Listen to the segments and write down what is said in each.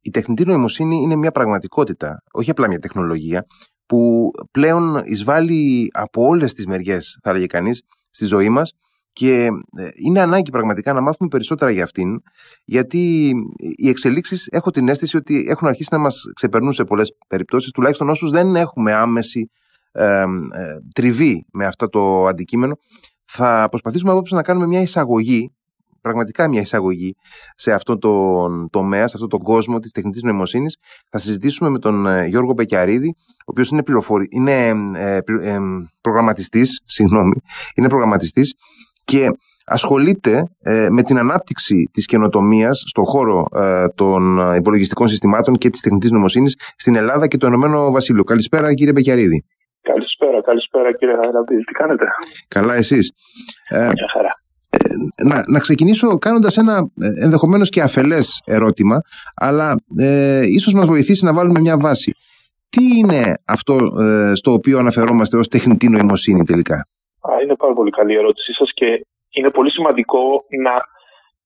η τεχνητή νοημοσύνη είναι μια πραγματικότητα, όχι απλά μια τεχνολογία, που πλέον εισβάλλει από όλες τις μεριές, θα έλεγε κανείς, στη ζωή μας και ε, είναι ανάγκη πραγματικά να μάθουμε περισσότερα για αυτήν, γιατί οι εξελίξεις έχω την αίσθηση ότι έχουν αρχίσει να μας ξεπερνούν σε πολλές περιπτώσεις, τουλάχιστον όσους δεν έχουμε άμεση ε, τριβή με αυτό το αντικείμενο. Θα προσπαθήσουμε απόψε να κάνουμε μια εισαγωγή πραγματικά μια εισαγωγή σε αυτόν τον τομέα, σε αυτόν τον κόσμο της τεχνητής νοημοσύνης. Θα συζητήσουμε με τον ε, Γιώργο Πεκιαρίδη, ο οποίος είναι, πληροφορι... είναι ε, ε, προγραμματιστής, συγγνώμη, είναι προγραμματιστής και ασχολείται με την ανάπτυξη της καινοτομίας στον χώρο των υπολογιστικών συστημάτων και της τεχνητής νοημοσύνης στην Ελλάδα και το Ηνωμένο Βασίλειο. Καλησπέρα κύριε Πεκιαρίδη. Καλησπέρα, καλησπέρα κύριε Χαραλαμπή. Τι κάνετε; Καλά εσείς; Μια χαρά να, να ξεκινήσω κάνοντας ένα ε, ενδεχομένως και αφελές ερώτημα, αλλά ε, ίσως μας βοηθήσει να βάλουμε μια βάση. Τι είναι αυτό ε, στο οποίο αναφερόμαστε ως τεχνητή νοημοσύνη τελικά; Α, είναι πάρα πολύ καλή η ερώτησή σας και είναι πολύ σημαντικό να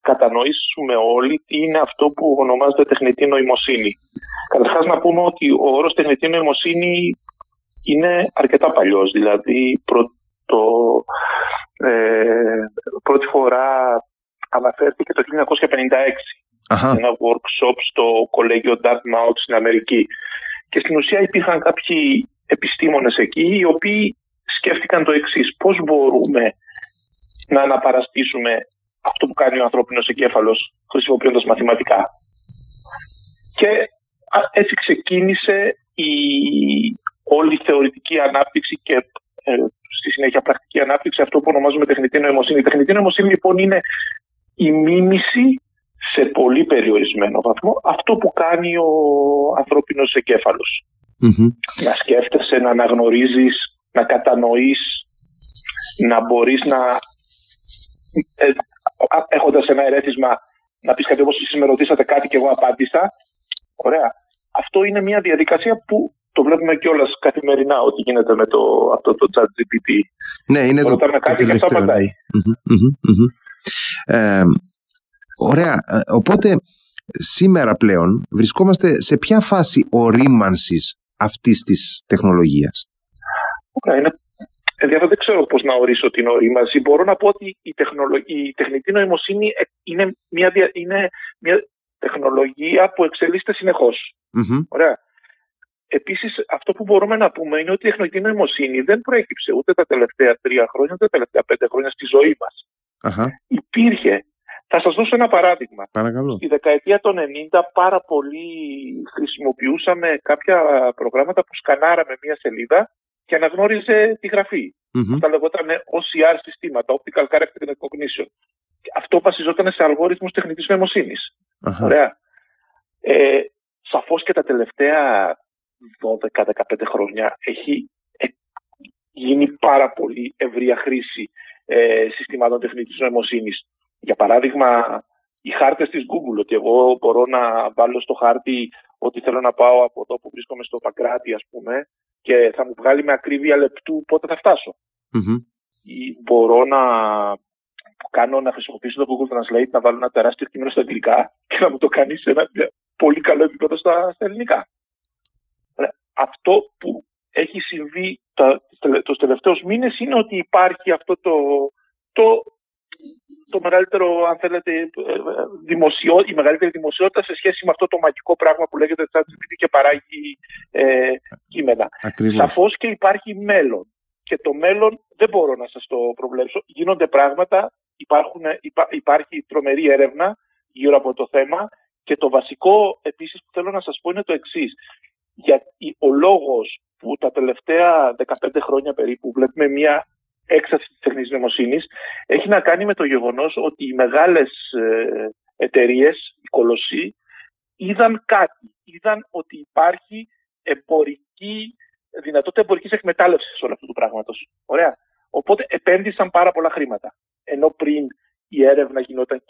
κατανοήσουμε όλοι τι είναι αυτό που ονομάζεται τεχνητή νοημοσύνη. Καταρχάς να πούμε ότι ο όρος τεχνητή νοημοσύνη είναι αρκετά παλιός, δηλαδή το, ε, πρώτη φορά αναφέρθηκε το 1956 ένα workshop στο κολέγιο Dartmouth στην Αμερική. Και στην ουσία υπήρχαν κάποιοι επιστήμονες εκεί οι οποίοι σκέφτηκαν το εξής πώς μπορούμε να αναπαραστήσουμε αυτό που κάνει ο ανθρώπινος εγκέφαλος χρησιμοποιώντας μαθηματικά. Και έτσι ξεκίνησε η όλη θεωρητική ανάπτυξη και ε, στη συνέχεια πρακτική ανάπτυξη αυτό που ονομάζουμε τεχνητή νοημοσύνη. Η τεχνητή νοημοσύνη λοιπόν είναι η μίμηση σε πολύ περιορισμένο βαθμό αυτό που κάνει ο ανθρώπινος Να σκέφτεσαι, να αναγνωρίζεις, να κατανοείς, να μπορείς να ε, έχοντας ένα ερέθισμα να πεις κάτι όπως εσείς με ρωτήσατε κάτι και εγώ απάντησα. Ωραία. Αυτό είναι μια διαδικασία που το βλέπουμε κιόλας καθημερινά ότι γίνεται με το, αυτό το chat GPT. Ναι, είναι το, το, κάτι και αυτό απαντάει. Ε, ωραία. Ε, οπότε σήμερα πλέον βρισκόμαστε σε ποια φάση ορίμανσης αυτής της τεχνολογίας; Ωραία, είναι ενδιαφέρον. Δεν ξέρω πώς να ορίσω την ορίμανση. Μπορώ να πω ότι η, η τεχνητή νοημοσύνη είναι μια, είναι μια τεχνολογία που εξελίσσεται Ωραία. Επίσης, αυτό που μπορούμε να πούμε είναι ότι η τεχνολογική νοημοσύνη δεν προέκυψε ούτε τα τελευταία τρία χρόνια, ούτε τα τελευταία πέντε χρόνια στη ζωή μας. Υπήρχε. Θα σας δώσω ένα παράδειγμα. Παρακαλώ. Στη δεκαετία των 90 πάρα πολύ χρησιμοποιούσαμε κάποια προγράμματα που σκανάραμε μία σελίδα και αναγνώριζε τη γραφή. Mm-hmm. Αυτά λεγόταν OCR συστήματα, Optical Character Recognition. Αυτό βασιζόταν σε αλγόριθμους τεχνητής νοημοσύνης. Ωραία. Ε, σαφώς και τα τελευταία 12-15 χρόνια έχει ε, γίνει πάρα πολύ ευρεία χρήση ε, συστημάτων τεχνητής νοημοσύνης. Για παράδειγμα, οι χάρτες της Google, ότι εγώ μπορώ να βάλω στο χάρτη ότι θέλω να πάω από εδώ που βρίσκομαι στο Παγκράτη, ας πούμε, και θα μου βγάλει με ακρίβεια λεπτού πότε θα φτασω Ή μπορώ να κάνω να χρησιμοποιήσω το Google Translate, να βάλω ένα τεράστιο κείμενο στα αγγλικά και να μου το κάνει σε ένα πολύ καλό επίπεδο στα, στα ελληνικά αυτό που έχει συμβεί τα, τους τελευταίους μήνες είναι ότι υπάρχει αυτό το, το, το μεγαλύτερο, αν θέλετε, δημοσιο, η μεγαλύτερη δημοσιότητα σε σχέση με αυτό το μαγικό πράγμα που λέγεται ChatGPT και παράγει ε, κείμενα. Ακριβώς. Σαφώς και υπάρχει μέλλον. Και το μέλλον δεν μπορώ να σας το προβλέψω. Γίνονται πράγματα, υπάρχουν, υπάρχει τρομερή έρευνα γύρω από το θέμα και το βασικό επίσης που θέλω να σας πω είναι το εξής γιατί ο λόγος που τα τελευταία 15 χρόνια περίπου βλέπουμε μια έξαρση της τεχνής νοημοσύνης έχει να κάνει με το γεγονός ότι οι μεγάλες ε, εταιρείες, οι κολοσσοί, είδαν κάτι. Είδαν ότι υπάρχει εμπορική, δυνατότητα εμπορικής εκμετάλλευσης όλου αυτού του πράγματος. Ωραία. Οπότε επένδυσαν πάρα πολλά χρήματα. Ενώ πριν η έρευνα γινόταν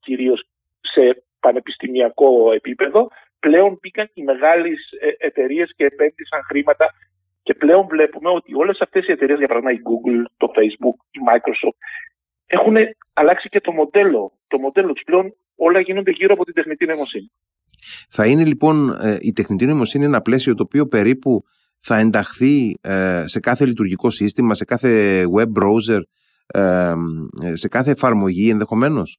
κυρίως σε πανεπιστημιακό επίπεδο, πλέον μπήκαν οι μεγάλες εταιρείες και επένδυσαν χρήματα. Και πλέον βλέπουμε ότι όλες αυτές οι εταιρείες, για παράδειγμα η Google, το Facebook, η Microsoft, έχουν αλλάξει και το μοντέλο. Το μοντέλο τους πλέον όλα γίνονται γύρω από την τεχνητή νοημοσύνη. Θα είναι λοιπόν ε, η τεχνητή νοημοσύνη ένα πλαίσιο το οποίο περίπου θα ενταχθεί ε, σε κάθε λειτουργικό σύστημα, σε κάθε web browser, ε, σε κάθε εφαρμογή ενδεχομένως;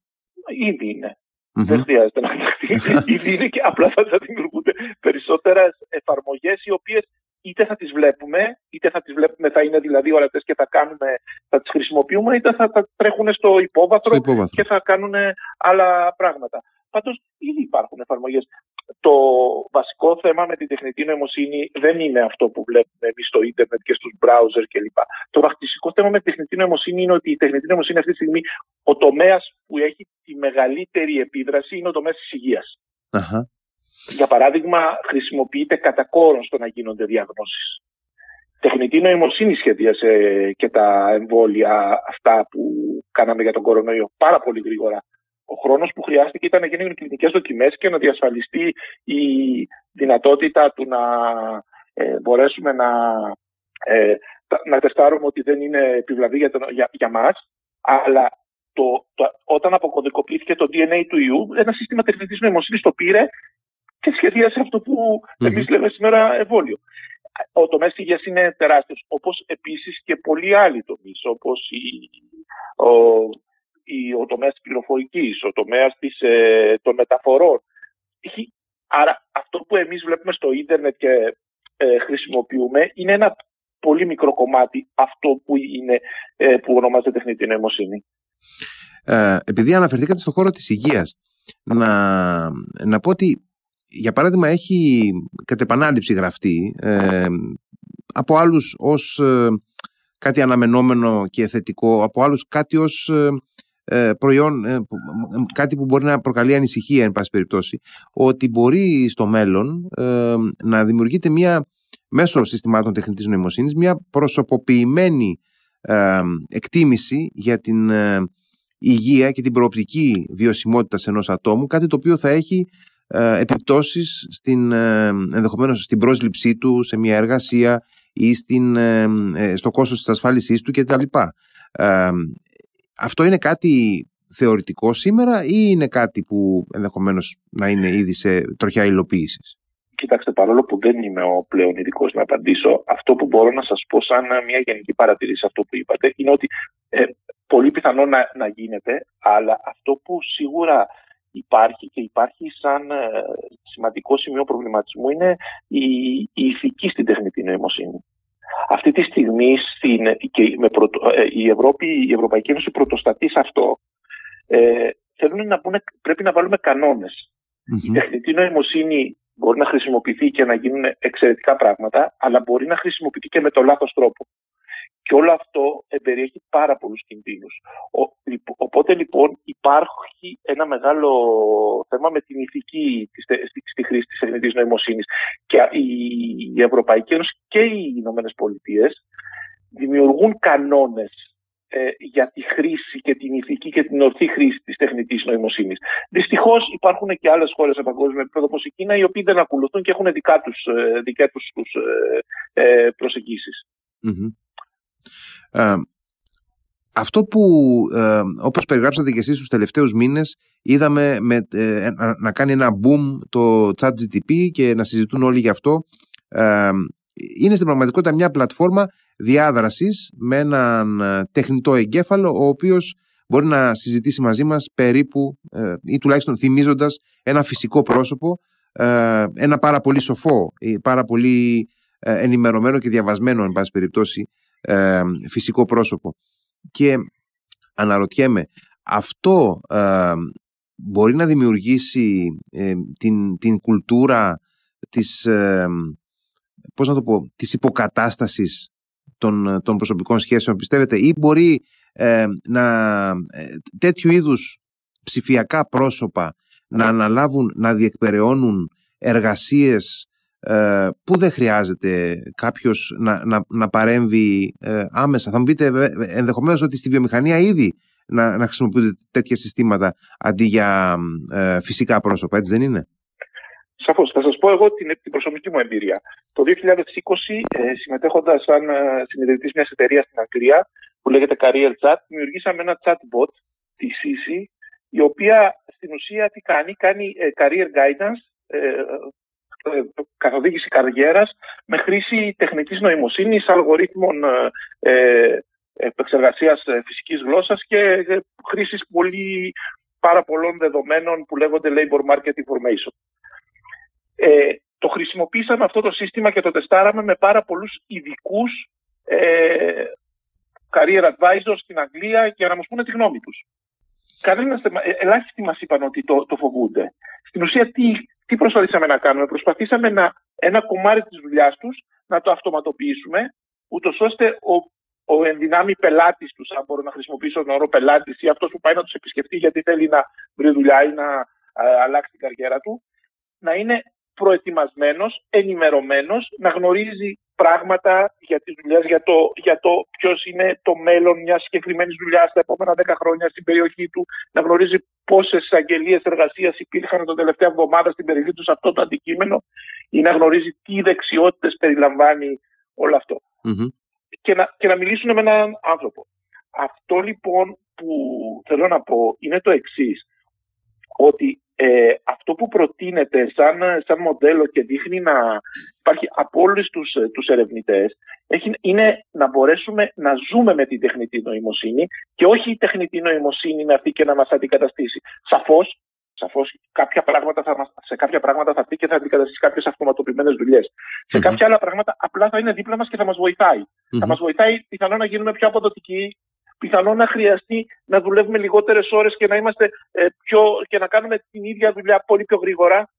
Ήδη είναι. Δεν χρειάζεται να ενταχθεί. Ήδη είναι και απλά θα δημιουργούνται περισσότερες εφαρμογές οι οποίες είτε θα τις βλέπουμε, είτε θα τις βλέπουμε, θα είναι δηλαδή ορατές και θα, κάνουμε, θα τις χρησιμοποιούμε, είτε θα, θα τρέχουν στο υπόβαθρο, στο υπόβαθρο, και θα κάνουν άλλα πράγματα. Πάντως ήδη υπάρχουν εφαρμογές. Το βασικό θέμα με την τεχνητή νοημοσύνη δεν είναι αυτό που βλέπουμε εμείς στο ίντερνετ και στους browser κλπ. Το βασικό θέμα με την τεχνητή νοημοσύνη είναι ότι η τεχνητή νοημοσύνη αυτή τη στιγμή ο τομέας που έχει τη μεγαλύτερη επίδραση είναι ο τομέας της υγείας. Για παράδειγμα, χρησιμοποιείται κατά κόρον στο να γίνονται διαγνώσεις. Τεχνητή νοημοσύνη σχεδίασε και τα εμβόλια αυτά που κάναμε για τον κορονοϊό πάρα πολύ γρήγορα ο χρόνος που χρειάστηκε ήταν να γίνουν κλινικές δοκιμές και να διασφαλιστεί η δυνατότητα του να ε, μπορέσουμε να, ε, να τεστάρουμε ότι δεν είναι επιβλαβή για, για, για μας, αλλά το, το, όταν αποκωδικοποιήθηκε το DNA του ιού, ένα σύστημα τεχνητής νοημοσύνης το πήρε και σχεδίασε αυτό που mm-hmm. εμείς λέμε σήμερα εμβόλιο. Ο τομέας της υγείας είναι τεράστιος, όπως επίσης και πολλοί άλλοι τομείς, όπως η, ο, ο τομέας της πληροφορικής, ο τομέας της, ε, των μεταφορών. Άρα αυτό που εμείς βλέπουμε στο ίντερνετ και ε, χρησιμοποιούμε είναι ένα πολύ μικρό κομμάτι αυτό που, είναι, ε, που ονομάζεται τεχνητή νοημοσύνη. Ε, επειδή αναφερθήκατε στον χώρο της υγείας, να, να πω ότι για παράδειγμα έχει κατ' επανάληψη γραφτεί ε, από άλλους ως κάτι αναμενόμενο και θετικό, από άλλους κάτι ως ε, προϊόν, ε, κάτι που μπορεί να προκαλεί ανησυχία εν πάση περιπτώσει, ότι μπορεί στο μέλλον ε, να δημιουργείται μια μέσω συστημάτων τεχνητής νοημοσύνης μια προσωποποιημένη εκτίμηση για την υγεία και την προοπτική βιωσιμότητας ενός ατόμου, κάτι το οποίο θα έχει επιπτώσεις στην, ενδεχομένως στην πρόσληψή του σε μια εργασία ή στην, στο κόστος της ασφάλισής του κτλ. Αυτό είναι κάτι θεωρητικό σήμερα ή είναι κάτι που ενδεχομένως να είναι ήδη σε τροχιά υλοποίησης; Κοιτάξτε, παρόλο που δεν είμαι ο πλέον ειδικός να απαντήσω, αυτό που μπορώ να σας πω σαν μια γενική παρατηρήση αυτό που είπατε είναι ότι ε, πολύ πιθανό να, να γίνεται, αλλά αυτό που σίγουρα υπάρχει και υπάρχει σαν ε, σημαντικό σημείο προβληματισμού είναι η, η ηθική στην τεχνητή νοημοσύνη. Αυτή τη στιγμή στην, και με ε, η, Ευρώπη, η Ευρωπαϊκή Ένωση πρωτοστατεί σε αυτό. Ε, θέλουν να πούνε, πρέπει να βάλουμε Η τεχνητή νοημοσύνη μπορεί να χρησιμοποιηθεί και να γίνουν εξαιρετικά πράγματα, αλλά μπορεί να χρησιμοποιηθεί και με το λάθος τρόπο. Και όλο αυτό περιέχει πάρα πολλούς κινδύνους. Οπότε λοιπόν υπάρχει ένα μεγάλο θέμα με την ηθική στη χρήση της τεχνητής νοημοσύνης. Και η Ευρωπαϊκή Ένωση και οι Ηνωμένες Πολιτείες δημιουργούν κανόνες ε, για τη χρήση και την ηθική και την ορθή χρήση της τεχνητής νοημοσύνης. Δυστυχώς υπάρχουν και άλλες χώρες σε παγκόσμιο επίπεδο όπως η Κίνα οι οποίοι δεν ακολουθούν και έχουν δικά τους, ε, δικά τους, τους ε, προσεγγίσεις. Ε, αυτό που ε, όπως περιγράψατε και εσείς στους τελευταίους μήνες είδαμε με, ε, να κάνει ένα boom το chat GTP και να συζητούν όλοι γι' αυτό. Ε, είναι στην πραγματικότητα μια πλατφόρμα διάδρασης με έναν τεχνητό εγκέφαλο ο οποίος μπορεί να συζητήσει μαζί μας περίπου ή τουλάχιστον θυμίζοντας ένα φυσικό πρόσωπο ένα πάρα πολύ σοφό πάρα πολύ ενημερωμένο και διαβασμένο εν πάση περιπτώσει ε, φυσικό πρόσωπο. Και αναρωτιέμαι, αυτό ε, μπορεί να δημιουργήσει ε, την, την κουλτούρα της, ε, πώς να το πω, της υποκατάστασης των, των προσωπικών σχέσεων, πιστεύετε, ή μπορεί να τέτοιου είδους ψηφιακά πρόσωπα να αναλάβουν, να διεκπεραιώνουν εργασίες ε, που δεν χρειάζεται κάποιος να, να, να παρέμβει ε, άμεσα. Θα μου πείτε ενδεχομένως ότι στη βιομηχανία ήδη να, να χρησιμοποιούνται τέτοια συστήματα αντί για ε, φυσικά πρόσωπα, έτσι δεν είναι; Σαφώς. Θα σας πω εγώ την, την προσωπική μου εμπειρία. Το 2020, ε, συμμετέχοντας σαν ε, συνειδητής μιας εταιρείας στην Αγγλία που λέγεται Career Chat, δημιουργήσαμε ένα chatbot, τη CC, η οποία στην ουσία τι κάνει, κάνει career guidance καθοδήγηση καριέρας με χρήση τεχνητής νοημοσύνης, αλγορίθμων ε, επεξεργασίας φυσικής γλώσσας και χρήσης πολύ πάρα πολλών δεδομένων που λέγονται labor market information. Ε, το χρησιμοποίησαμε αυτό το σύστημα και το τεστάραμε με πάρα πολλούς ειδικούς ε, career advisors στην Αγγλία για να μας πούνε τη γνώμη τους. Κανένας, ε, ελάχιστοι μας είπαν ότι το, το φοβούνται. Στην ουσία τι, τι προσπαθήσαμε να κάνουμε; Προσπαθήσαμε να, ένα κομμάτι της δουλειάς τους να το αυτοματοποιήσουμε ούτως ώστε ο, ο ενδυνάμει πελάτης τους, αν μπορώ να χρησιμοποιήσω τον όρο πελάτης, ή αυτός που πάει να τους επισκεφτεί γιατί θέλει να βρει δουλειά ή να αλλάξει την καριέρα του, να είναι προετοιμασμένος, ενημερωμένος, να γνωρίζει πράγματα για τις δουλειές, για το, για το ποιος είναι το μέλλον μιας συγκεκριμένης δουλειάς τα επόμενα 10 χρόνια στην περιοχή του, να γνωρίζει πόσες αγγελίες εργασίας υπήρχαν την τελευταία εβδομάδα στην περιοχή του σε αυτό το αντικείμενο ή να γνωρίζει τι δεξιότητες περιλαμβάνει όλο Και, να, και να μιλήσουν με έναν άνθρωπο. Αυτό λοιπόν που θέλω να πω είναι το εξής ότι ε, αυτό που προτείνεται σαν, σαν μοντέλο και δείχνει να υπάρχει από όλους τους, ε, τους ερευνητές είναι να μπορέσουμε να ζούμε με την τεχνητή νοημοσύνη και όχι η τεχνητή νοημοσύνη να έρθει και να μας αντικαταστήσει. Σαφώς, σαφώς κάποια πράγματα θα μας, σε κάποια πράγματα θα έρθει και θα αντικαταστήσει κάποιες αυτοματοποιημένες Σε κάποια άλλα πράγματα απλά θα είναι δίπλα μας και θα μας βοηθαει Θα μας βοηθάει πιθανόν να γίνουμε πιο αποδοτικοί, πιθανόν να χρειαστεί να δουλεύουμε λιγότερες ώρες και να είμαστε ε, πιο, και να κάνουμε την ίδια δουλειά πολύ πιο γρήγορα.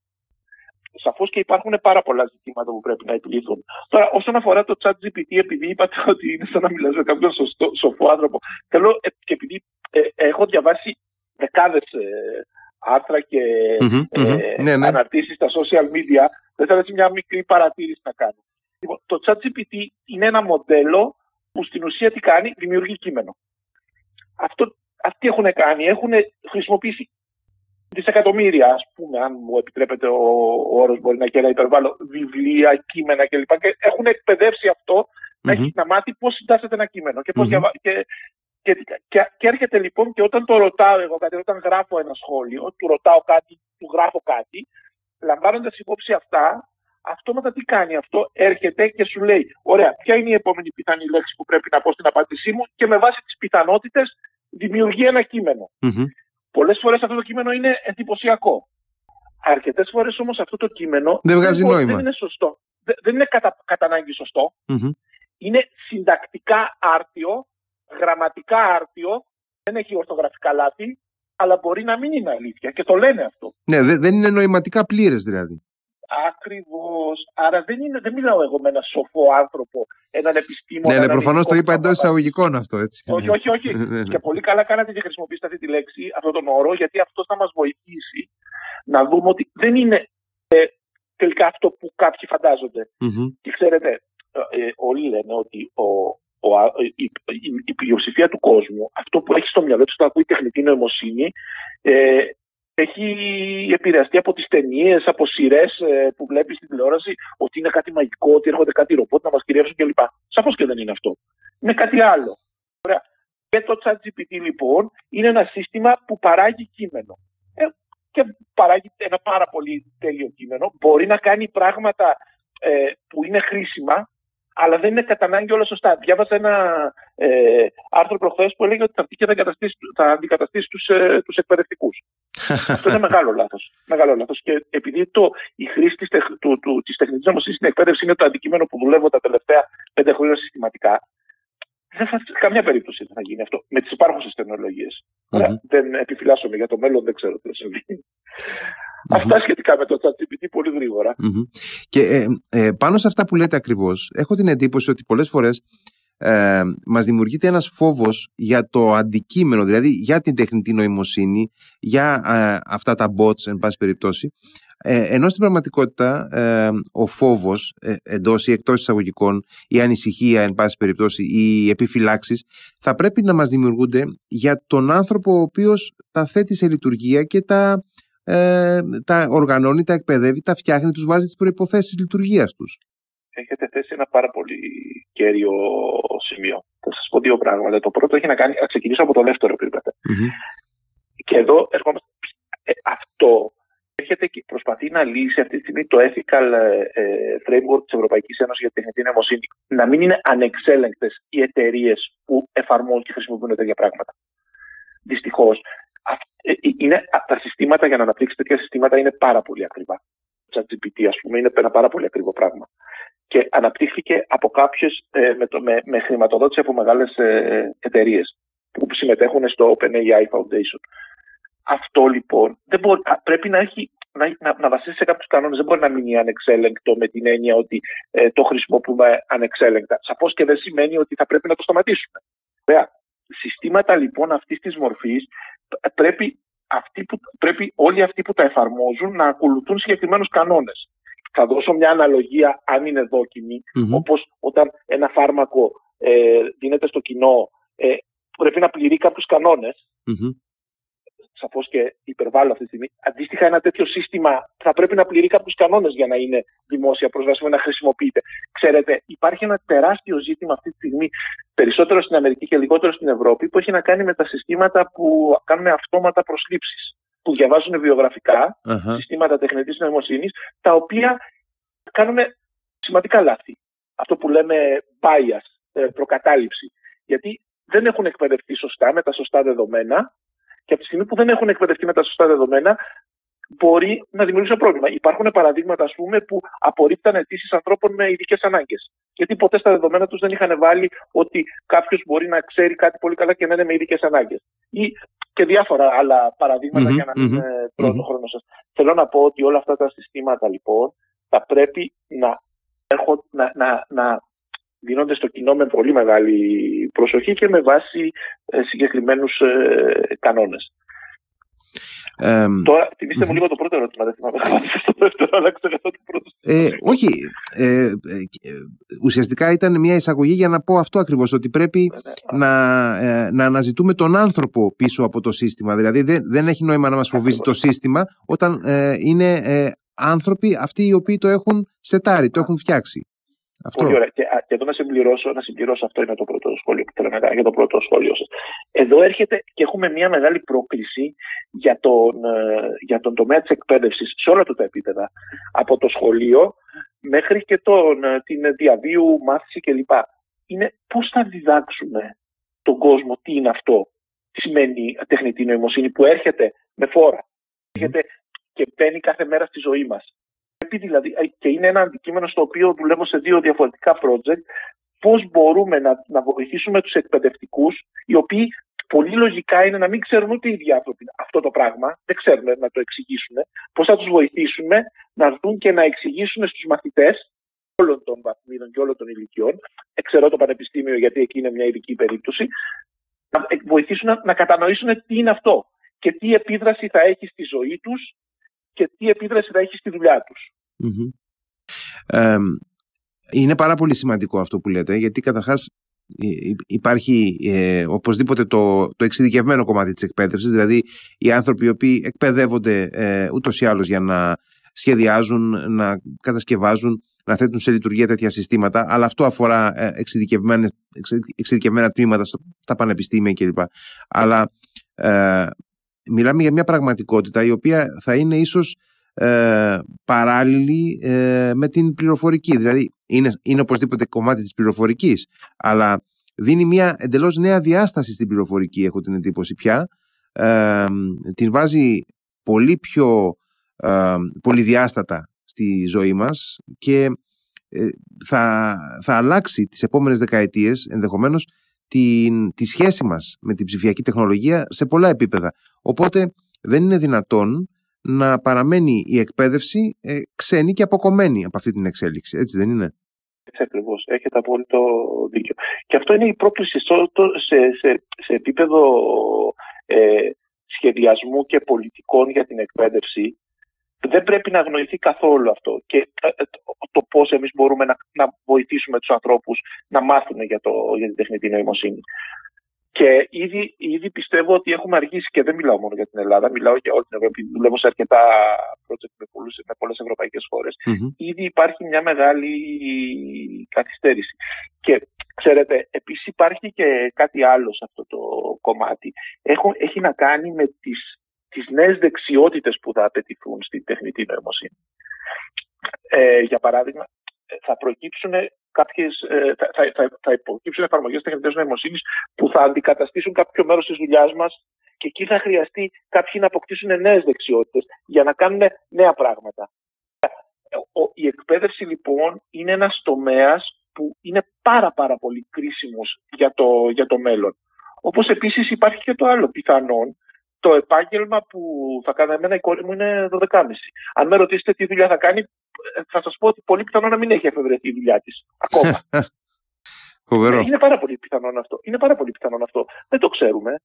Σαφώς και υπάρχουν πάρα πολλά ζητήματα που πρέπει να επιλύθουν. Τώρα, όσον αφορά το chat GPT, επειδή είπατε ότι είναι σαν να μιλάς με κάποιον σοφό άνθρωπο, θέλω ε, και επειδή ε, έχω διαβάσει δεκάδες άρθρα και mm-hmm, ναι, ναι. αναρτήσεις στα social media, δεν θα μια μικρή παρατήρηση να κάνω. Λοιπόν, το ChatGPT είναι ένα μοντέλο που στην ουσία τι κάνει, δημιουργεί κείμενο. Αυτό, αυτοί έχουν κάνει, έχουν χρησιμοποιήσει δισεκατομμύρια, ας πούμε, αν μου επιτρέπετε ο, ο όρος μπορεί να και να υπερβάλλω, βιβλία, κείμενα κλπ. Και έχουν εκπαιδεύσει αυτό να, έχει, να μάθει πώς συντάσσεται ένα κείμενο και, πώς mm-hmm. διαβα... και, και, και, και, έρχεται λοιπόν και όταν το ρωτάω εγώ κάτι, όταν γράφω ένα σχόλιο, του ρωτάω κάτι, του γράφω κάτι, λαμβάνοντας υπόψη αυτά, αυτόματα τι κάνει αυτό, έρχεται και σου λέει, ωραία, ποια είναι η επόμενη πιθανή λέξη που πρέπει να πω στην απάντησή μου και με βάση τις πιθανότητες δημιουργεί ένα κείμενο. Mm-hmm. Πολλές φορές αυτό το κείμενο είναι εντυπωσιακό. Αρκετές φορές όμως αυτό το κείμενο δεν, βγάζει δεν, δεν είναι σωστό. Δεν είναι κατά, κατά ανάγκη Είναι συντακτικά άρτιο, γραμματικά άρτιο, δεν έχει ορθογραφικά λάθη, αλλά μπορεί να μην είναι αλήθεια και το λένε αυτό. Ναι, δεν είναι νοηματικά πλήρες δηλαδή. Ακριβώς. Άρα δεν, είναι, δεν μιλάω εγώ με έναν σοφό άνθρωπο, έναν επιστήμονα. Ναι, ναι προφανώς το είπα εντός εισαγωγικών αυτό. Έτσι. Όχι, όχι, όχι. Ναι, ναι. και πολύ καλά κάνατε και χρησιμοποιήσετε αυτή τη λέξη, αυτόν τον όρο, γιατί αυτό θα μας βοηθήσει να δούμε ότι δεν είναι ε, τελικά αυτό που κάποιοι Και ξέρετε, ε, ε, όλοι λένε ότι ο, ο, η, η, η, πλειοψηφία του κόσμου, αυτό που έχει στο μυαλό του, το ακούει τεχνητή νοημοσύνη, ε, έχει επηρεαστεί από τις ταινίες, από σειρές ε, που βλέπεις στην τηλεόραση, ότι είναι κάτι μαγικό, ότι έρχονται κάτι ρομπότ να μας κυριεύσουν κλπ. Σαφώς και δεν είναι αυτό. Είναι κάτι άλλο. Ωραία. Και το ChatGPT λοιπόν είναι ένα σύστημα που παράγει κείμενο. Ε, και παράγει ένα πάρα πολύ τέλειο κείμενο. Μπορεί να κάνει πράγματα ε, που είναι χρήσιμα, αλλά δεν είναι κατά ανάγκη όλα σωστά. Διάβασα ένα ε, άρθρο προχθές που έλεγε ότι θα έρθει και θα, αντικαταστήσει τους ε, τους εκπαιδευτικούς. Αυτό είναι μεγάλο λάθος. Μεγάλο λάθος. Και επειδή το, η χρήση της τεχ, της τεχνητής νομοσύνης στην εκπαίδευση είναι το αντικείμενο που δουλεύω τα τελευταία πέντε χρόνια συστηματικά, δεν θα, σε καμιά περίπτωση δεν θα γίνει αυτό με τις υπάρχουσες τεχνολογίες. Mm-hmm. Δεν επιφυλάσσομαι για το μέλλον, δεν ξέρω τι θα συμβεί. Mm-hmm. Αυτά σχετικά με το ChatGPT πολύ γρήγορα. Mm-hmm. Και ε, ε, πάνω σε αυτά που λέτε ακριβώς, έχω την εντύπωση ότι πολλές φορές ε, μας δημιουργείται ένας φόβος για το αντικείμενο, δηλαδή για την τεχνητή νοημοσύνη, για ε, αυτά τα bots, εν πάση περιπτώσει, ε, ενώ στην πραγματικότητα ε, ο φόβος ε, εντός ή εκτός εισαγωγικών, η ανησυχία, εν πάση περιπτώσει, οι επιφυλάξεις, θα πρέπει να μας δημιουργούνται για τον άνθρωπο ο οποίος τα θέτει σε λειτουργία και τα, ε, τα οργανώνει, τα εκπαιδεύει, τα φτιάχνει, τους βάζει τις προϋποθέσεις λειτουργίας τους. Έχετε θέσει ένα πάρα πολύ κέριο σημείο. Θα σας πω δύο πράγματα. Το πρώτο έχει να κάνει, θα ξεκινήσω από το δεύτερο που ειπατε Και εδώ ερχόμαστε. Ε, αυτό έρχεται και προσπαθεί να λύσει αυτή τη στιγμή το ethical ε, framework της Ευρωπαϊκής Ένωσης για την τεχνητή νοημοσύνη. Να μην είναι ανεξέλεγκτες οι εταιρείες που εφαρμόζουν και χρησιμοποιούν τέτοια πράγματα. Δυστυχώς, τα συστήματα για να αναπτύξεις τέτοια συστήματα είναι πάρα πολύ ακριβά. Το ChatGPT, ας πούμε, είναι ένα πάρα πολύ ακριβό πράγμα. Και αναπτύχθηκε από κάποιες με, με, με χρηματοδότηση από μεγάλες εταιρείες που συμμετέχουν στο OpenAI Foundation. Αυτό λοιπόν δεν μπορεί, πρέπει να, έχει, να, να, να βασίσει σε κάποιους κανόνες. Δεν μπορεί να μείνει ανεξέλεγκτο με την έννοια ότι ε, το χρησιμοποιούμε ανεξέλεγκτα. Σαφώς και δεν σημαίνει ότι θα πρέπει να το σταματήσουμε. Βέβαια, συστήματα λοιπόν αυτής της μορφής πρέπει, αυτοί που, πρέπει όλοι αυτοί που τα εφαρμόζουν να ακολουθούν συγκεκριμένους κανόνες. Θα δώσω μια αναλογία, αν είναι δόκιμη, mm-hmm. όπως όταν ένα φάρμακο ε, δίνεται στο κοινό, ε, πρέπει να πληρεί κάποιους κανόνες. Mm-hmm σαφώς και υπερβάλλω αυτή τη στιγμή. Αντίστοιχα, ένα τέτοιο σύστημα θα πρέπει να πληρεί κάποιους κανόνες για να είναι δημόσια προσβάσιμο, να χρησιμοποιείται. Ξέρετε, υπάρχει ένα τεράστιο ζήτημα αυτή τη στιγμή, περισσότερο στην Αμερική και λιγότερο στην Ευρώπη, που έχει να κάνει με τα συστήματα που κάνουν αυτόματα προσλήψεις. Που διαβάζουν βιογραφικά, uh-huh. συστήματα τεχνητής νοημοσύνης, τα οποία κάνουν σημαντικά λάθη. Αυτό που λέμε bias, ε, προκατάληψη. Γιατί δεν έχουν εκπαιδευτεί σωστά με τα σωστά δεδομένα και από τη στιγμή που δεν έχουν εκπαιδευτεί με τα σωστά δεδομένα, μπορεί να δημιουργήσει ένα πρόβλημα. Υπάρχουν παραδείγματα, ας πούμε, που απορρίπταν αιτήσεις ανθρώπων με ειδικές ανάγκες. Γιατί ποτέ στα δεδομένα τους δεν είχαν βάλει ότι κάποιος μπορεί να ξέρει κάτι πολύ καλά και να είναι με ειδικές ανάγκες. Ή και διάφορα άλλα για να μην mm-hmm. τρώω το χρόνο σας. Θέλω να πω ότι όλα αυτά τα συστήματα λοιπόν θα πρέπει να, να, να, να δίνονται στο κοινό με πολύ μεγάλη προσοχή και με βάση ε, συγκεκριμένους ε, κανόνες. Ε, Τώρα, θυμίστε μου λίγο το πρώτο ερώτημα, δεν θυμάμαι στο δεύτερο, αλλά ξέρω το πρώτο. Ε, όχι, ε, ε, ε, ουσιαστικά ήταν μια εισαγωγή για να πω αυτό ακριβώς, ότι πρέπει να, ε, να αναζητούμε τον άνθρωπο πίσω από το σύστημα. Δηλαδή δεν, δεν έχει νόημα να μας φοβίζει το σύστημα όταν είναι άνθρωποι αυτοί οι οποίοι το έχουν σετάρει, το έχουν φτιάξει. Αυτό. Πολύ ωραία. Και, και εδώ να συμπληρώσω, να συμπληρώσω, αυτό είναι το πρώτο σχόλιο που θέλω να κάνω για το πρώτο σχόλιο σας. Εδώ έρχεται και έχουμε μια μεγάλη πρόκληση για τον, ε, για τον τομέα της εκπαίδευσης σε όλα τα επίπεδα. Από το σχολείο μέχρι και τον, ε, την διαβίου μάθηση κλπ. Είναι πώς θα διδάξουμε τον κόσμο τι είναι αυτό. Τι σημαίνει τεχνητή νοημοσύνη που έρχεται με φόρα. Έρχεται και μπαίνει κάθε μέρα στη ζωή μας δηλαδή, ε, και είναι ένα αντικείμενο στο οποίο δουλεύω σε δύο διαφορετικά project, πώς μπορούμε να, να βοηθήσουμε τους εκπαιδευτικούς, οι οποίοι πολύ λογικά είναι να μην ξέρουν ούτε οι ίδιοι άνθρωποι αυτό το πράγμα, δεν ξέρουν να το εξηγήσουν, πώς θα τους βοηθήσουμε να δουν και να εξηγήσουν στους μαθητές όλων των βαθμίδων και όλων των ηλικιών, εξαιρώ το πανεπιστήμιο γιατί εκεί είναι μια ειδική περίπτωση, να βοηθήσουν να, να κατανοήσουν τι είναι αυτό και τι επίδραση θα έχει στη ζωή τους και τι επίδραση θα έχει στη δουλειά τους είναι πάρα πολύ σημαντικό αυτό που λέτε, γιατί καταρχάς υπάρχει ε, οπωσδήποτε το, το εξειδικευμένο κομμάτι της εκπαίδευσης, δηλαδή οι άνθρωποι οι οποίοι εκπαιδεύονται ε, ούτως ή άλλως για να σχεδιάζουν, να κατασκευάζουν, να θέτουν σε λειτουργία τέτοια συστήματα, αλλά αυτό αφορά ε, εξειδικευμένα τμήματα στα πανεπιστήμια κλπ. Αλλά ε, μιλάμε για μια πραγματικότητα η οποία θα είναι ίσως ε, παράλληλη ε, με την πληροφορική. Δηλαδή είναι, είναι οπωσδήποτε κομμάτι της πληροφορικής, αλλά δίνει μια εντελώς νέα διάσταση στην πληροφορική, έχω την εντύπωση πια. Ε, την βάζει πολύ πιο ε, πολυδιάστατα στη ζωή μας και ε, θα, θα αλλάξει τις επόμενες δεκαετίες ενδεχομένως την, τη σχέση μας με την ψηφιακή τεχνολογία σε πολλά επίπεδα. Οπότε δεν είναι δυνατόν να παραμένει η εκπαίδευση ε, ξένη και αποκομμένη από αυτή την εξέλιξη. Έτσι δεν είναι; Έτσι ακριβώς. Έχετε απόλυτο δίκιο. Και αυτό είναι η πρόκληση σε, σε, σε επίπεδο ε, σχεδιασμού και πολιτικών για την εκπαίδευση. Δεν πρέπει να αγνοηθεί καθόλου αυτό. Και ε, το πώς εμείς μπορούμε να, να βοηθήσουμε τους ανθρώπους να μάθουν για, το, για την τεχνητή νοημοσύνη. Και ήδη, ήδη πιστεύω ότι έχουμε αργήσει και δεν μιλάω μόνο για την Ελλάδα, μιλάω για όλη την Ευρώπη. Δουλεύω σε αρκετά project με, πολλούς, με πολλές ευρωπαϊκές Ήδη υπάρχει μια μεγάλη καθυστέρηση. Και ξέρετε, επίσης υπάρχει και κάτι άλλο σε αυτό το κομμάτι. Έχω, έχει να κάνει με τις, στις νέες δεξιότητες που θα απαιτηθούν στην τεχνητή νοημοσύνη. Ε, για παράδειγμα, θα προκύψουν κάποιες, ε, θα, θα, θα, θα υποκύψουν εφαρμογές τεχνητής νοημοσύνης που θα αντικαταστήσουν κάποιο μέρος της δουλειάς μας και εκεί θα χρειαστεί κάποιοι να αποκτήσουν νέες δεξιότητες για να κάνουν νέα πράγματα. Η εκπαίδευση λοιπόν είναι ένας τομέας που είναι πάρα πάρα πολύ κρίσιμος για το, για το μέλλον. Όπως επίσης υπάρχει και το άλλο πιθανόν, το επάγγελμα που θα κάνει εμένα η κόρη μου είναι 12,5. Αν με ρωτήσετε τι δουλειά θα κάνει, θα σας πω ότι πολύ πιθανό να μην έχει εφευρεθεί η δουλειά της ακόμα. Φοβερό. Είναι πάρα πολύ πιθανό αυτό. Είναι πάρα πολύ πιθανό αυτό. Δεν το ξέρουμε.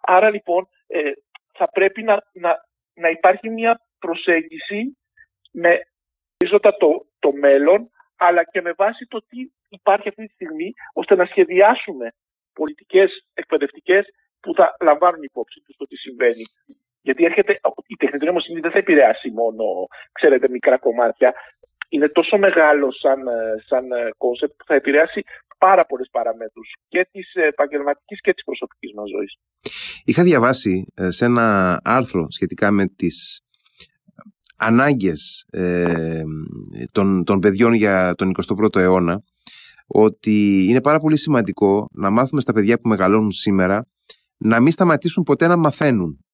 Άρα λοιπόν ε, θα πρέπει να, να, να υπάρχει μια προσέγγιση με το, το μέλλον αλλά και με βάση το τι υπάρχει αυτή τη στιγμή ώστε να σχεδιάσουμε πολιτικές εκπαιδευτικές που θα λαμβάνουν υπόψη τους το τι συμβαίνει. Γιατί έρχεται, η τεχνητή νοημοσύνη δεν θα επηρεάσει μόνο, ξέρετε, μικρά κομμάτια. Είναι τόσο μεγάλο σαν, σαν concept που θα επηρεάσει πάρα πολλές παραμέτρους και της επαγγελματικής και της προσωπικής μας ζωής. Είχα διαβάσει ε, σε ένα άρθρο σχετικά με τις ανάγκες ε, των, των παιδιών για τον 21ο αιώνα ότι είναι πάρα πολύ σημαντικό να μάθουμε στα παιδιά που μεγαλώνουν σήμερα να μην σταματήσουν ποτέ να μαθαίνουν.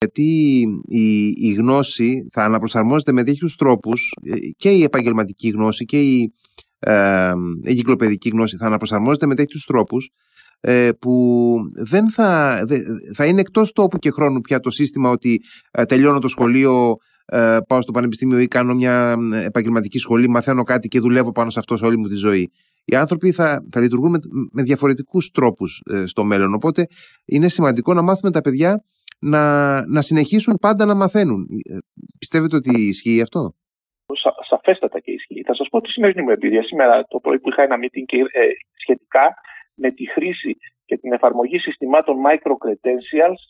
Γιατί η, η γνώση θα αναπροσαρμόζεται με τέτοιους τρόπους ε, και η επαγγελματική γνώση και η, ε, η γνώση θα αναπροσαρμόζεται με τέτοιους τρόπους ε, που δεν θα, θα είναι εκτός τόπου και χρόνου πια το σύστημα ότι ε, τελειώνω το σχολείο, ε, πάω στο πανεπιστήμιο ή κάνω μια επαγγελματική σχολή, μαθαίνω κάτι και δουλεύω πάνω σε αυτό σε όλη μου τη ζωή. Οι άνθρωποι θα, θα λειτουργούν με, με διαφορετικούς τρόπους ε, στο μέλλον. Οπότε είναι σημαντικό να μάθουμε τα παιδιά να, να συνεχίσουν πάντα να μαθαίνουν. Ε, πιστεύετε ότι ισχύει αυτό; Σα, σαφέστατα και ισχύει. Θα σας πω τη σημερινή μου εμπειρία. Σήμερα το πρωί που είχα ένα meeting και, ε, σχετικά με τη χρήση και την εφαρμογή συστημάτων micro-credentials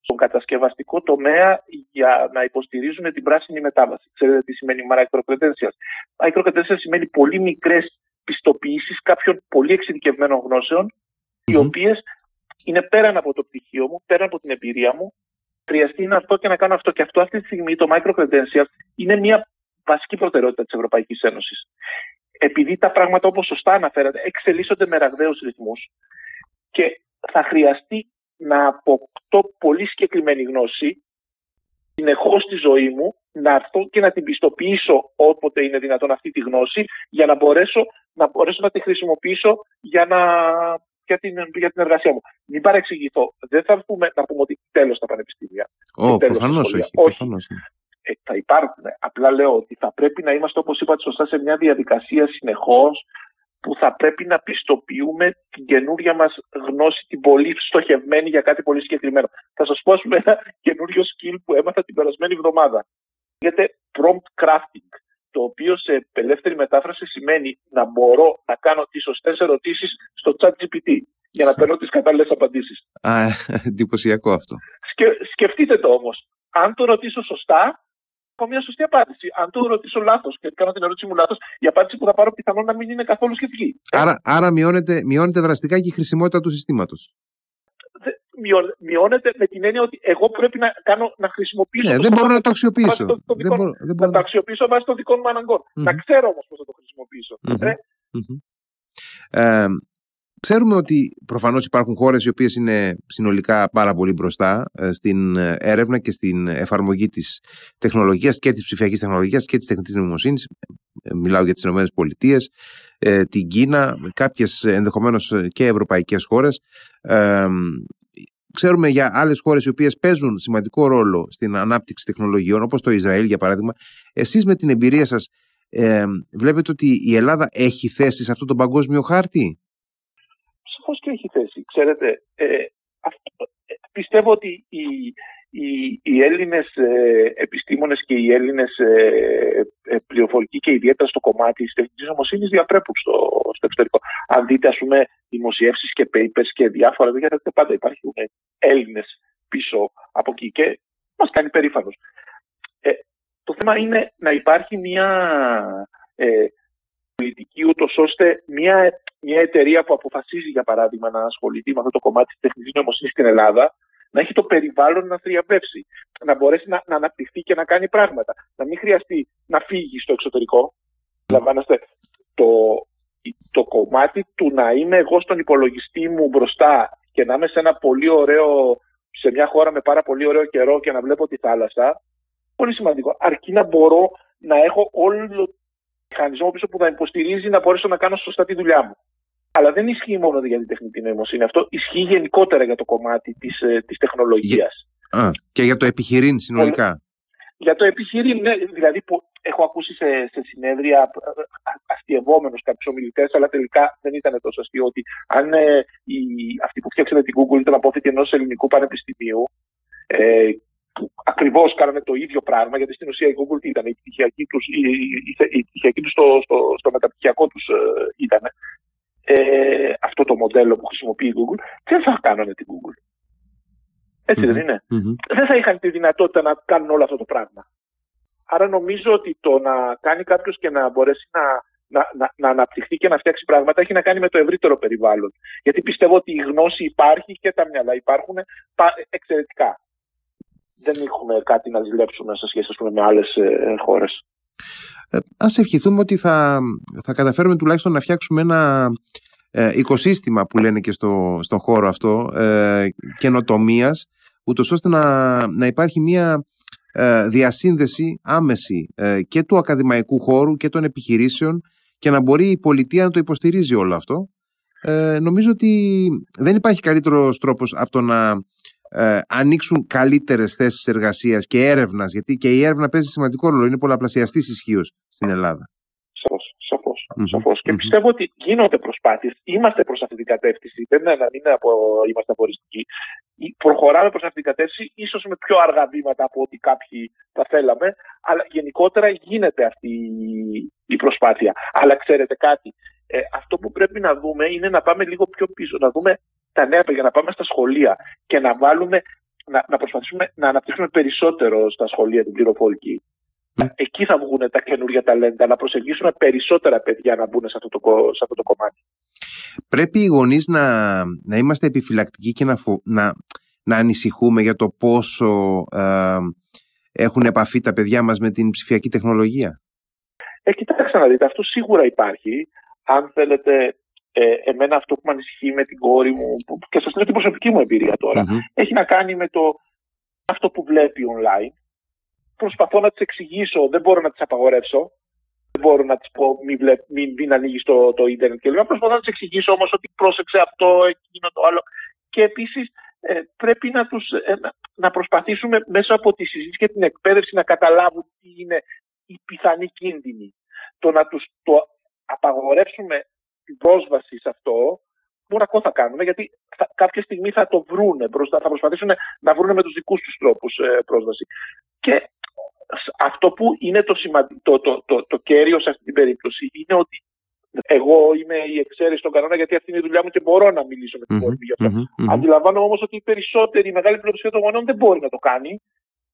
στον κατασκευαστικό τομέα για να υποστηρίζουν την πράσινη μετάβαση. Ξέρετε τι σημαίνει micro-credentials; Micro-credentials σημαίνει πολύ μικρές πιστοποιήσεις κάποιων πολύ εξειδικευμένων οι οποίες είναι πέραν από το πτυχίο μου, πέραν από την εμπειρία μου, χρειαστεί να αυτό και να κάνω αυτό. Και αυτό αυτή τη στιγμή το micro-credentials είναι μια βασική προτεραιότητα της Ευρωπαϊκής Ένωσης επειδή τα πράγματα όπως σωστά αναφέρατε εξελίσσονται με ραγδαίους ρυθμούς και θα χρειαστεί να αποκτώ πολύ συγκεκριμένη γνώση συνεχώς στη ζωή μου να έρθω και να την πιστοποιήσω όποτε είναι δυνατόν αυτή τη γνώση για να μπορέσω να, μπορέσω να τη χρησιμοποιήσω για, να, για, την, για την εργασία μου. Μην παρεξηγηθώ. Δεν θα έρθουμε να πούμε ότι τέλος τα πανεπιστήμια. Oh, προφανώς όχι. όχι. Ε, θα υπάρχουν. Απλά λέω ότι θα πρέπει να είμαστε, όπως είπατε σωστά, σε μια διαδικασία συνεχώς που θα πρέπει να πιστοποιούμε την καινούργια μας γνώση, την πολύ στοχευμένη για κάτι πολύ συγκεκριμένο. Θα σας πω πούμε, ένα καινούριο skill που έμαθα την περασμένη εβδομάδα. Λέγεται prompt crafting, το οποίο σε ελεύθερη μετάφραση σημαίνει να μπορώ να κάνω τις σωστές ερωτήσεις στο chat GPT για να παίρνω τις κατάλληλες απαντήσεις. Α, εντυπωσιακό αυτό. Σκε, σκεφτείτε το όμως. Αν το ρωτήσω σωστά, πω μια σωστή απάντηση. Αν το ρωτήσω λάθος και κάνω την ερώτηση μου λάθος, η απάντηση που θα πάρω πιθανόν να μην είναι καθόλου σχετική. Άρα, άρα μειώνεται, μειώνεται δραστικά και η χρησιμότητα του συστήματος. Μειώνεται με την έννοια ότι εγώ πρέπει να, κάνω, να χρησιμοποιήσω. Ναι, δεν μπορώ να το αξιοποιήσω. Το, το δεν μπορώ, δεν μπορώ. Να το αξιοποιήσω βάσει των δικών μου αναγκων Να ξέρω όμως πώς θα το χρησιμοποιήσω. Ε; Ε, Ξέρουμε ότι προφανώς υπάρχουν χώρες οι οποίες είναι συνολικά πάρα πολύ μπροστά ε, στην ε, έρευνα και στην εφαρμογή της τεχνολογίας και της ψηφιακής τεχνολογίας και της τεχνητής νοημοσύνης. Ε, μιλάω για τις Ηνωμένες Πολιτείες, την Κίνα, κάποιες ενδεχομένως και ευρωπαϊκές χώρες. Ξέρουμε για άλλες χώρες οι οποίες παίζουν σημαντικό ρόλο στην ανάπτυξη τεχνολογιών, όπως το Ισραήλ για παράδειγμα. Εσείς με την εμπειρία σας βλέπετε ότι η Ελλάδα έχει θέση σε αυτό τον παγκόσμιο χάρτη; Σαφώς και έχει θέση. Ξέρετε, ε, αυτό, ε, πιστεύω ότι οι, οι, οι Έλληνες ε, επιστήμονες και οι Έλληνες ε, ε, πληροφορικοί και ιδιαίτερα στο κομμάτι της τεχνικής νομοσύνης διαπρέπουν στο, στο εξωτερικό. Αν δείτε ας πούμε δημοσιεύσεις και papers και διάφορα, γιατί πάντα υπάρχουν Έλληνες πίσω από εκεί και μας κάνει περήφανος. Ε, το θέμα είναι να υπάρχει μια ε, πολιτική ούτως ώστε μια μια εταιρεία που αποφασίζει, για παράδειγμα, να ασχοληθεί με αυτό το κομμάτι της τεχνητή νοημοσύνη στην Ελλάδα, να έχει το περιβάλλον να θριαμβεύσει, να μπορέσει να, να αναπτυχθεί και να κάνει πράγματα. Να μην χρειαστεί να φύγει στο εξωτερικό. Λαμβάνεστε, το, το κομμάτι του να είμαι εγώ στον υπολογιστή μου μπροστά και να είμαι σε ένα πολύ ωραίο, σε μια χώρα με πάρα πολύ ωραίο καιρό και να βλέπω τη θάλασσα, πολύ σημαντικό. Αρκεί να μπορώ να έχω όλο το μηχανισμό πίσω που θα υποστηρίζει να μπορέσω να κάνω σωστά τη δουλειά μου. Αλλά δεν ισχύει μόνο για την τεχνητή νοημοσύνη. Αυτό ισχύει γενικότερα για το κομμάτι της της ε, τεχνολογία. Και για το επιχειρήν συνολικά. Για το επιχειρήν, ναι, δηλαδή που έχω ακούσει σε, σε συνέδρια ε, αστειευόμενους κάποιους ομιλητές, αλλά τελικά δεν ήταν τόσο αστείο ότι αν ε, οι, αυτοί που φτιάξανε την Google ήταν απόφοιτοι ενός ελληνικού πανεπιστημίου ε, που ακριβώς κάνανε το ίδιο πράγμα, γιατί στην ουσία η Google ήταν, η πτυχιακή τους η, η, στο, στο, στο μεταπτυχιακό τους ε, ήταν ε, αυτό το μοντέλο που χρησιμοποιεί η Google, δεν θα κάνανε την Google. ετσι δεν ειναι Δεν θα είχαν τη δυνατότητα να κάνουν όλο αυτό το πράγμα. Άρα νομίζω ότι το να κάνει κάποιος και να μπορέσει να, να, να, να αναπτυχθεί και να φτιάξει πράγματα έχει να κάνει με το ευρύτερο περιβάλλον. Γιατί πιστεύω ότι η γνώση υπάρχει και τα μυαλά υπάρχουν εξαιρετικά. Δεν έχουμε κάτι να ζηλέψουμε σε σχέση με άλλες χώρες. Ε, ας ευχηθούμε ότι θα, θα καταφέρουμε τουλάχιστον να φτιάξουμε ένα ε, οικοσύστημα που λένε και στο, στον χώρο αυτό ε, καινοτομίας ούτως ώστε να, να υπάρχει μια ε, διασύνδεση άμεση ε, και του ακαδημαϊκού χώρου και των επιχειρήσεων και να μπορεί η πολιτεία να το υποστηρίζει όλο αυτό. Ε, νομίζω ότι δεν υπάρχει καλύτερος τρόπος από το να ε, ανοίξουν καλύτερες θέσεις εργασίας και έρευνας, γιατί και η έρευνα παίζει σημαντικό ρόλο, είναι πολλαπλασιαστής ισχύως στην Ελλάδα. Σαφώ. Σαφώς. Και πιστεύω ότι γίνονται προσπάθειες. Είμαστε προς αυτή την κατεύθυνση. Δεν είναι, είναι από, είμαστε αποριστικοί. Προχωράμε προς αυτή την κατεύθυνση, ίσως με πιο αργά βήματα από ό,τι κάποιοι θα θέλαμε. Αλλά γενικότερα γίνεται αυτή η προσπάθεια. Αλλά ξέρετε κάτι, ε, αυτό που πρέπει να δούμε είναι να πάμε λίγο πιο πίσω, να δούμε τα νέα παιδιά, να πάμε στα σχολεία και να βάλουμε, να, να προσπαθήσουμε να αναπτύξουμε περισσότερο στα σχολεία την πληροφορική. Ναι. Εκεί θα βγουν τα καινούργια ταλέντα, να προσεγγίσουμε περισσότερα παιδιά να μπουν σε αυτό το, σε αυτό το κομμάτι. Πρέπει οι γονείς να, να είμαστε επιφυλακτικοί και να, να, να ανησυχούμε για το πόσο ε, έχουν επαφή τα παιδιά μας με την ψηφιακή τεχνολογία; Ε, κοιτάξτε να δείτε, αυτό σίγουρα υπάρχει. Αν θέλετε, ε, εμένα αυτό που με ανησυχεί με την κόρη μου και σας λέω την προσωπική μου εμπειρία έχει να κάνει με το αυτό που βλέπει online. Προσπαθώ να τη εξηγήσω, δεν μπορώ να τη απαγορεύσω. Δεν μπορώ να τη πω μην, βλέ, μην, μην ανοίγεις το, το ίντερνετ κλπ. Προσπαθώ να τη εξηγήσω όμως ότι πρόσεξε αυτό, εκείνο το άλλο. Και επίσης ε, πρέπει να, τους, ε, να, να προσπαθήσουμε μέσα από τη συζήτηση και την εκπαίδευση να καταλάβουν τι είναι η πιθανή κίνδυνη. Το να τους το απαγορεύσουμε την πρόσβαση σε αυτό, μόνο θα κάνουμε, γιατί θα, κάποια στιγμή θα το βρούνε μπροστά, θα προσπαθήσουν να βρούνε με τους δικούς τους τρόπους ε, πρόσβαση. Και αυτό που είναι το, το, το, το, το κέριο σε αυτή την περίπτωση είναι ότι εγώ είμαι η εξαίρεση στον κανόνα γιατί αυτή είναι η δουλειά μου και μπορώ να μιλήσω με την mm-hmm, γι' αυτό. Mm-hmm, Αντιλαμβάνω όμως ότι οι περισσότεροι, η μεγάλη πλειοψηφία των γονέων δεν μπορεί να το κάνει.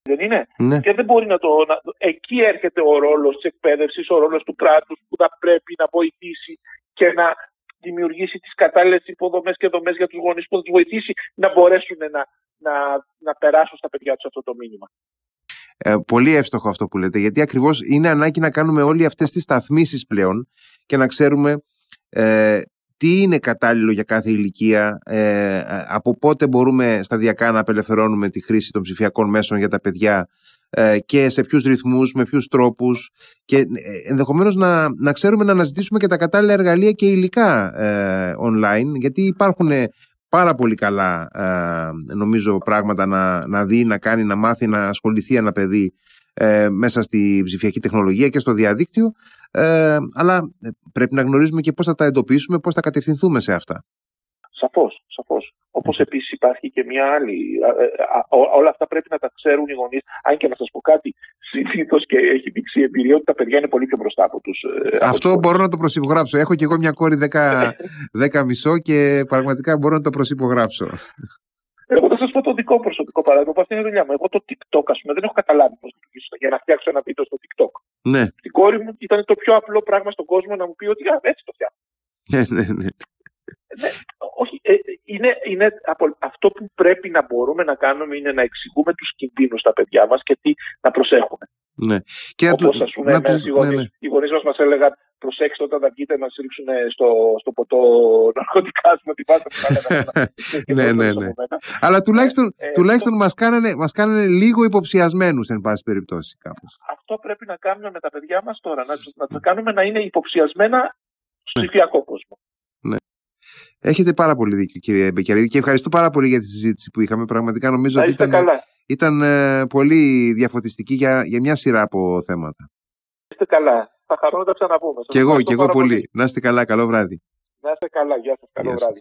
Δεν είναι. Ναι. Και δεν μπορεί να το. Να... Εκεί έρχεται ο ρόλος της εκπαίδευσης, ο ρόλος του κράτους που θα πρέπει να βοηθήσει και να δημιουργήσει τις κατάλληλες υποδομές και δομές για τους γονείς που θα τους βοηθήσει να μπορέσουν να, να, να περάσουν στα παιδιά τους αυτό το μήνυμα. Ε, πολύ εύστοχο αυτό που λέτε, γιατί ακριβώς είναι ανάγκη να κάνουμε όλοι αυτές τις σταθμίσεις πλέον και να ξέρουμε ε, τι είναι κατάλληλο για κάθε ηλικία, ε, από πότε μπορούμε σταδιακά να απελευθερώνουμε τη χρήση των ψηφιακών μέσων για τα παιδιά ε, και σε ποιους ρυθμούς, με ποιους τρόπους και ε, ενδεχομένως να, να ξέρουμε να αναζητήσουμε και τα κατάλληλα εργαλεία και υλικά online γιατί υπάρχουν πάρα πολύ καλά νομίζω πράγματα να, να δει, να κάνει, να μάθει, να ασχοληθεί ένα παιδί μέσα στη ψηφιακή τεχνολογία και στο διαδίκτυο αλλά πρέπει να γνωρίζουμε και πώς θα τα εντοπίσουμε, πώς θα κατευθυνθούμε σε αυτά. Σαφώς, σαφώς. Όπως επίσης υπάρχει και μια άλλη. όλα αυτά πρέπει να τα ξέρουν οι γονείς. Αν και να σας πω κάτι, συνήθως και έχει δείξει η εμπειρία ότι τα παιδιά είναι πολύ πιο μπροστά από τους. Ε, Αυτό μπορώ να το προσυπογράψω. Έχω και εγώ μια κόρη 10, 10 μισό και πραγματικά μπορώ να το προσυπογράψω. Εγώ θα σας πω το δικό προσωπικό παράδειγμα που αυτή είναι η δουλειά μου. Εγώ το TikTok, ας πούμε, δεν έχω καταλάβει πώς να το για να φτιάξω ένα βίντεο στο TikTok. Ναι. Στην κόρη μου ήταν το πιο απλό πράγμα στον κόσμο να μου πει ότι α, έτσι το φτιάχνω. Ναι, ναι, ναι. Ναι, όχι, ε, είναι, είναι αυτό που πρέπει να μπορούμε να κάνουμε είναι να εξηγούμε τους κινδύνους στα παιδιά μας και τι να προσέχουμε. Ναι. Και Όπως ας πούμε να οι γονείς, ναι, ναι. οι γονείς μας μας έλεγαν προσέξτε όταν τα βγείτε να ρίξουν στο, στο ποτό ναρκωτικά σου ότι πάτε Ναι, ναι, ναι. Αλλά τουλάχιστον, ε, τουλάχιστον μας, κάνανε, μας κάνανε λίγο υποψιασμένους εν πάση περιπτώσει κάπως. Αυτό πρέπει να κάνουμε με τα παιδιά μας τώρα, να, να τα κάνουμε να είναι υποψιασμένα στο ναι. ψηφιακό κόσμο. Ναι. Έχετε πάρα πολύ δίκιο κύριε Μπεκιαρίδη και ευχαριστώ πάρα πολύ για τη συζήτηση που είχαμε. Πραγματικά νομίζω ότι ήταν, ήταν ε, πολύ διαφωτιστική για, για μια σειρά από θέματα. Είστε καλά. Θα χαρώ να τα ξαναπούμε. Και εγώ, και εγώ πολύ. Να είστε καλά. Καλό βράδυ. Να είστε καλά. Γεια σας. Καλό βράδυ.